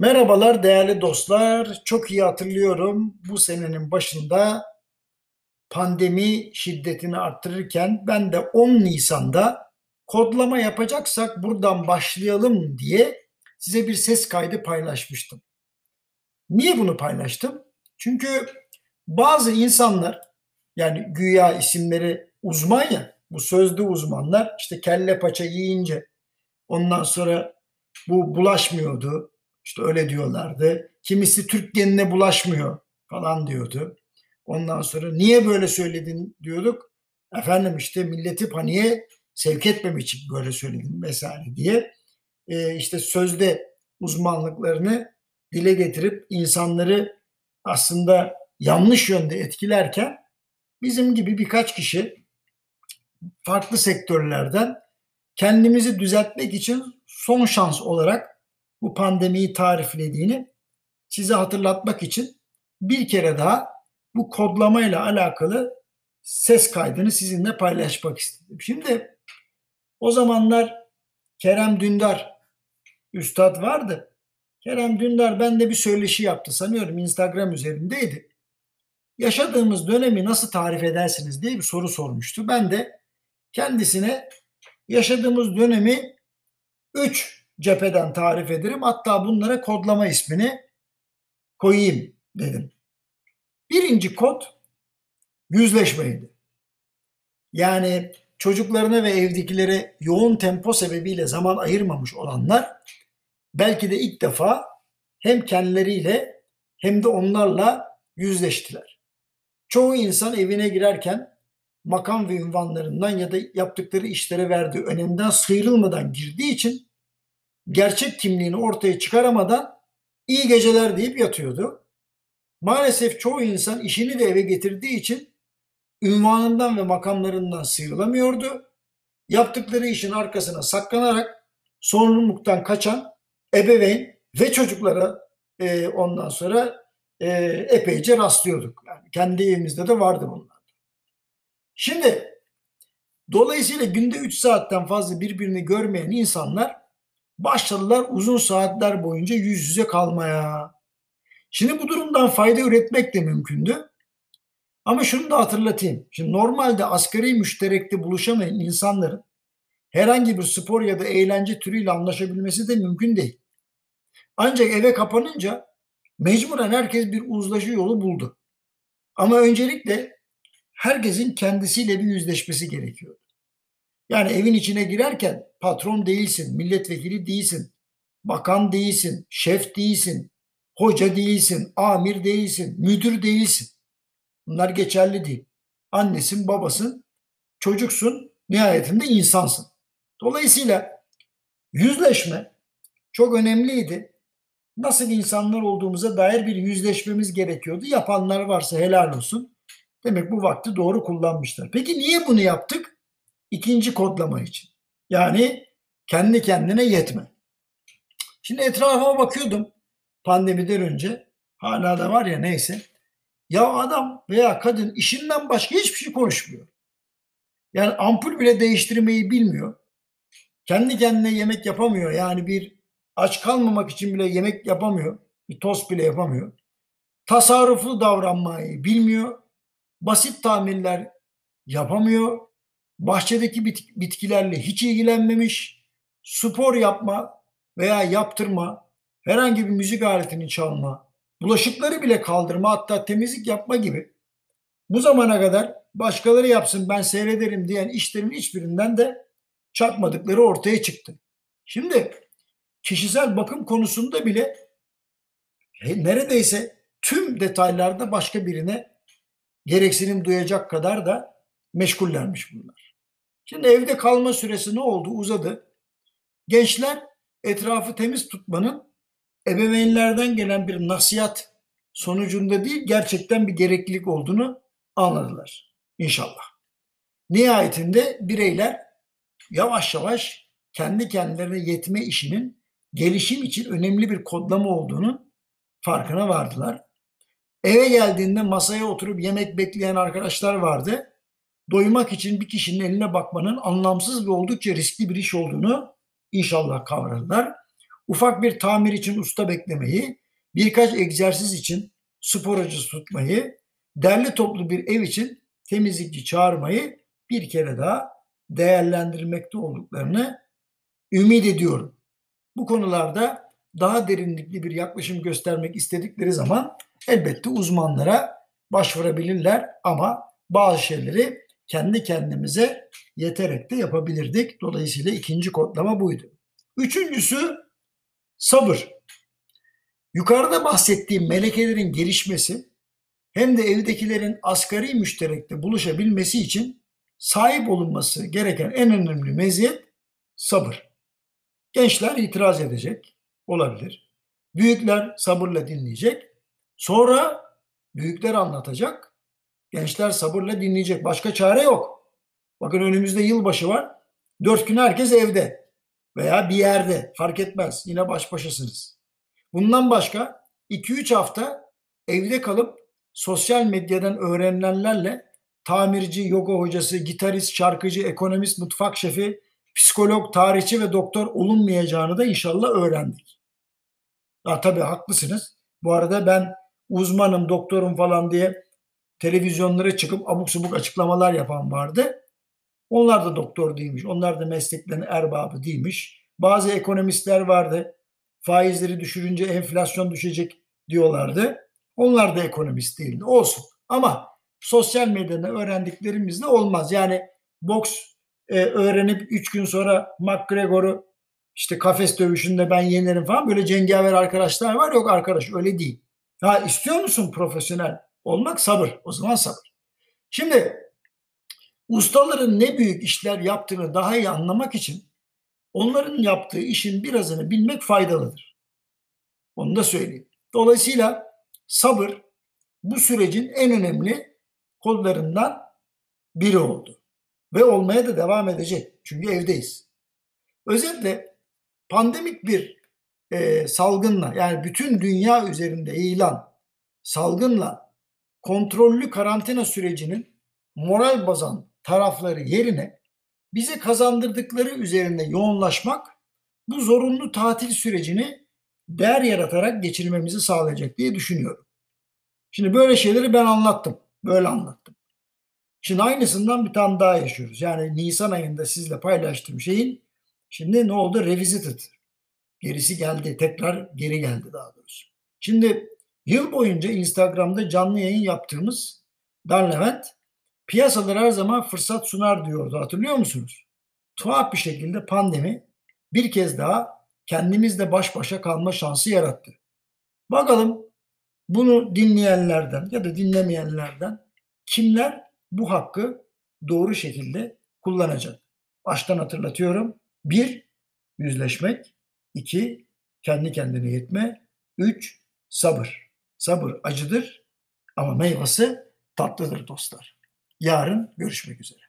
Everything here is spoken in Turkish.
Merhabalar değerli dostlar. Çok iyi hatırlıyorum bu senenin başında pandemi şiddetini arttırırken ben de 10 Nisan'da kodlama yapacaksak buradan başlayalım diye size bir ses kaydı paylaşmıştım. Niye bunu paylaştım? Çünkü bazı insanlar yani güya isimleri uzman ya bu sözlü uzmanlar işte kelle paça yiyince ondan sonra bu bulaşmıyordu işte öyle diyorlardı. Kimisi Türk genine bulaşmıyor falan diyordu. Ondan sonra niye böyle söyledin diyorduk. Efendim işte milleti paniğe sevk etmemek için böyle söyledim vesaire diye. Ee, işte sözde uzmanlıklarını dile getirip insanları aslında yanlış yönde etkilerken bizim gibi birkaç kişi farklı sektörlerden kendimizi düzeltmek için son şans olarak bu pandemiyi tariflediğini size hatırlatmak için bir kere daha bu kodlamayla alakalı ses kaydını sizinle paylaşmak istedim. Şimdi o zamanlar Kerem Dündar üstad vardı. Kerem Dündar bende bir söyleşi yaptı sanıyorum Instagram üzerindeydi. Yaşadığımız dönemi nasıl tarif edersiniz diye bir soru sormuştu. Ben de kendisine yaşadığımız dönemi 3 cepheden tarif ederim. Hatta bunlara kodlama ismini koyayım dedim. Birinci kod yüzleşmeydi. Yani çocuklarına ve evdekilere yoğun tempo sebebiyle zaman ayırmamış olanlar belki de ilk defa hem kendileriyle hem de onlarla yüzleştiler. Çoğu insan evine girerken makam ve ünvanlarından ya da yaptıkları işlere verdiği önemden sıyrılmadan girdiği için gerçek kimliğini ortaya çıkaramadan iyi geceler deyip yatıyordu. Maalesef çoğu insan işini de eve getirdiği için ünvanından ve makamlarından sıyrılamıyordu. Yaptıkları işin arkasına saklanarak sorumluluktan kaçan ebeveyn ve çocuklara e, ondan sonra e, epeyce rastlıyorduk. Yani kendi evimizde de vardı bunlar. Şimdi dolayısıyla günde 3 saatten fazla birbirini görmeyen insanlar başladılar uzun saatler boyunca yüz yüze kalmaya. Şimdi bu durumdan fayda üretmek de mümkündü. Ama şunu da hatırlatayım. Şimdi normalde asgari müşterekte buluşamayan insanların herhangi bir spor ya da eğlence türüyle anlaşabilmesi de mümkün değil. Ancak eve kapanınca mecburen herkes bir uzlaşı yolu buldu. Ama öncelikle herkesin kendisiyle bir yüzleşmesi gerekiyor. Yani evin içine girerken patron değilsin, milletvekili değilsin, bakan değilsin, şef değilsin, hoca değilsin, amir değilsin, müdür değilsin. Bunlar geçerli değil. Annesin, babasın, çocuksun, nihayetinde insansın. Dolayısıyla yüzleşme çok önemliydi. Nasıl insanlar olduğumuza dair bir yüzleşmemiz gerekiyordu. Yapanlar varsa helal olsun. Demek bu vakti doğru kullanmışlar. Peki niye bunu yaptık? İkinci kodlama için. Yani kendi kendine yetme. Şimdi etrafıma bakıyordum pandemiden önce. Hala da var ya neyse. Ya adam veya kadın işinden başka hiçbir şey konuşmuyor. Yani ampul bile değiştirmeyi bilmiyor. Kendi kendine yemek yapamıyor. Yani bir aç kalmamak için bile yemek yapamıyor. Bir tost bile yapamıyor. Tasarruflu davranmayı bilmiyor. Basit tamirler yapamıyor bahçedeki bitkilerle hiç ilgilenmemiş, spor yapma veya yaptırma, herhangi bir müzik aletini çalma, bulaşıkları bile kaldırma hatta temizlik yapma gibi bu zamana kadar başkaları yapsın ben seyrederim diyen işlerin hiçbirinden de çakmadıkları ortaya çıktı. Şimdi kişisel bakım konusunda bile neredeyse tüm detaylarda başka birine gereksinim duyacak kadar da meşgullermiş bunlar. Şimdi evde kalma süresi ne oldu? Uzadı. Gençler etrafı temiz tutmanın ebeveynlerden gelen bir nasihat sonucunda değil gerçekten bir gereklilik olduğunu anladılar. İnşallah. Nihayetinde bireyler yavaş yavaş kendi kendilerine yetme işinin gelişim için önemli bir kodlama olduğunu farkına vardılar. Eve geldiğinde masaya oturup yemek bekleyen arkadaşlar vardı doymak için bir kişinin eline bakmanın anlamsız ve oldukça riskli bir iş olduğunu inşallah kavradılar. ufak bir tamir için usta beklemeyi, birkaç egzersiz için spor hocası tutmayı, derli toplu bir ev için temizlikçi çağırmayı bir kere daha değerlendirmekte olduklarını ümit ediyorum. Bu konularda daha derinlikli bir yaklaşım göstermek istedikleri zaman elbette uzmanlara başvurabilirler ama bazı şeyleri kendi kendimize yeterek de yapabilirdik. Dolayısıyla ikinci kodlama buydu. Üçüncüsü sabır. Yukarıda bahsettiğim melekelerin gelişmesi hem de evdekilerin asgari müşterekte buluşabilmesi için sahip olunması gereken en önemli meziyet sabır. Gençler itiraz edecek olabilir. Büyükler sabırla dinleyecek. Sonra büyükler anlatacak. Gençler sabırla dinleyecek. Başka çare yok. Bakın önümüzde yılbaşı var. Dört gün herkes evde veya bir yerde fark etmez. Yine baş başasınız. Bundan başka 2-3 hafta evde kalıp sosyal medyadan öğrenilenlerle tamirci, yoga hocası, gitarist, şarkıcı, ekonomist, mutfak şefi, psikolog, tarihçi ve doktor olunmayacağını da inşallah öğrendik. Ha, tabii haklısınız. Bu arada ben uzmanım, doktorum falan diye televizyonlara çıkıp abuk subuk açıklamalar yapan vardı. Onlar da doktor değilmiş. Onlar da mesleklerin erbabı değilmiş. Bazı ekonomistler vardı. Faizleri düşürünce enflasyon düşecek diyorlardı. Onlar da ekonomist değildi. Olsun. Ama sosyal medyada öğrendiklerimizle olmaz. Yani boks e, öğrenip 3 gün sonra McGregor'u işte kafes dövüşünde ben yenerim falan böyle cengaver arkadaşlar var. Yok arkadaş öyle değil. Ha istiyor musun profesyonel olmak? Sabır. O zaman sabır. Şimdi ustaların ne büyük işler yaptığını daha iyi anlamak için onların yaptığı işin birazını bilmek faydalıdır. Onu da söyleyeyim. Dolayısıyla sabır bu sürecin en önemli kollarından biri oldu. Ve olmaya da devam edecek. Çünkü evdeyiz. Özetle pandemik bir e, salgınla yani bütün dünya üzerinde yayılan salgınla kontrollü karantina sürecinin moral bazan tarafları yerine bize kazandırdıkları üzerinde yoğunlaşmak bu zorunlu tatil sürecini değer yaratarak geçirmemizi sağlayacak diye düşünüyorum. Şimdi böyle şeyleri ben anlattım. Böyle anlattım. Şimdi aynısından bir tane daha yaşıyoruz. Yani Nisan ayında sizle paylaştığım şeyin şimdi ne oldu? Revisited. Gerisi geldi. Tekrar geri geldi daha doğrusu. Şimdi yıl boyunca Instagram'da canlı yayın yaptığımız Dan Levent piyasalar her zaman fırsat sunar diyordu. Hatırlıyor musunuz? Tuhaf bir şekilde pandemi bir kez daha kendimizle baş başa kalma şansı yarattı. Bakalım bunu dinleyenlerden ya da dinlemeyenlerden kimler bu hakkı doğru şekilde kullanacak? Baştan hatırlatıyorum. Bir, yüzleşmek. iki kendi kendine yetme. Üç, sabır. Sabır acıdır ama meyvesi tatlıdır dostlar. Yarın görüşmek üzere.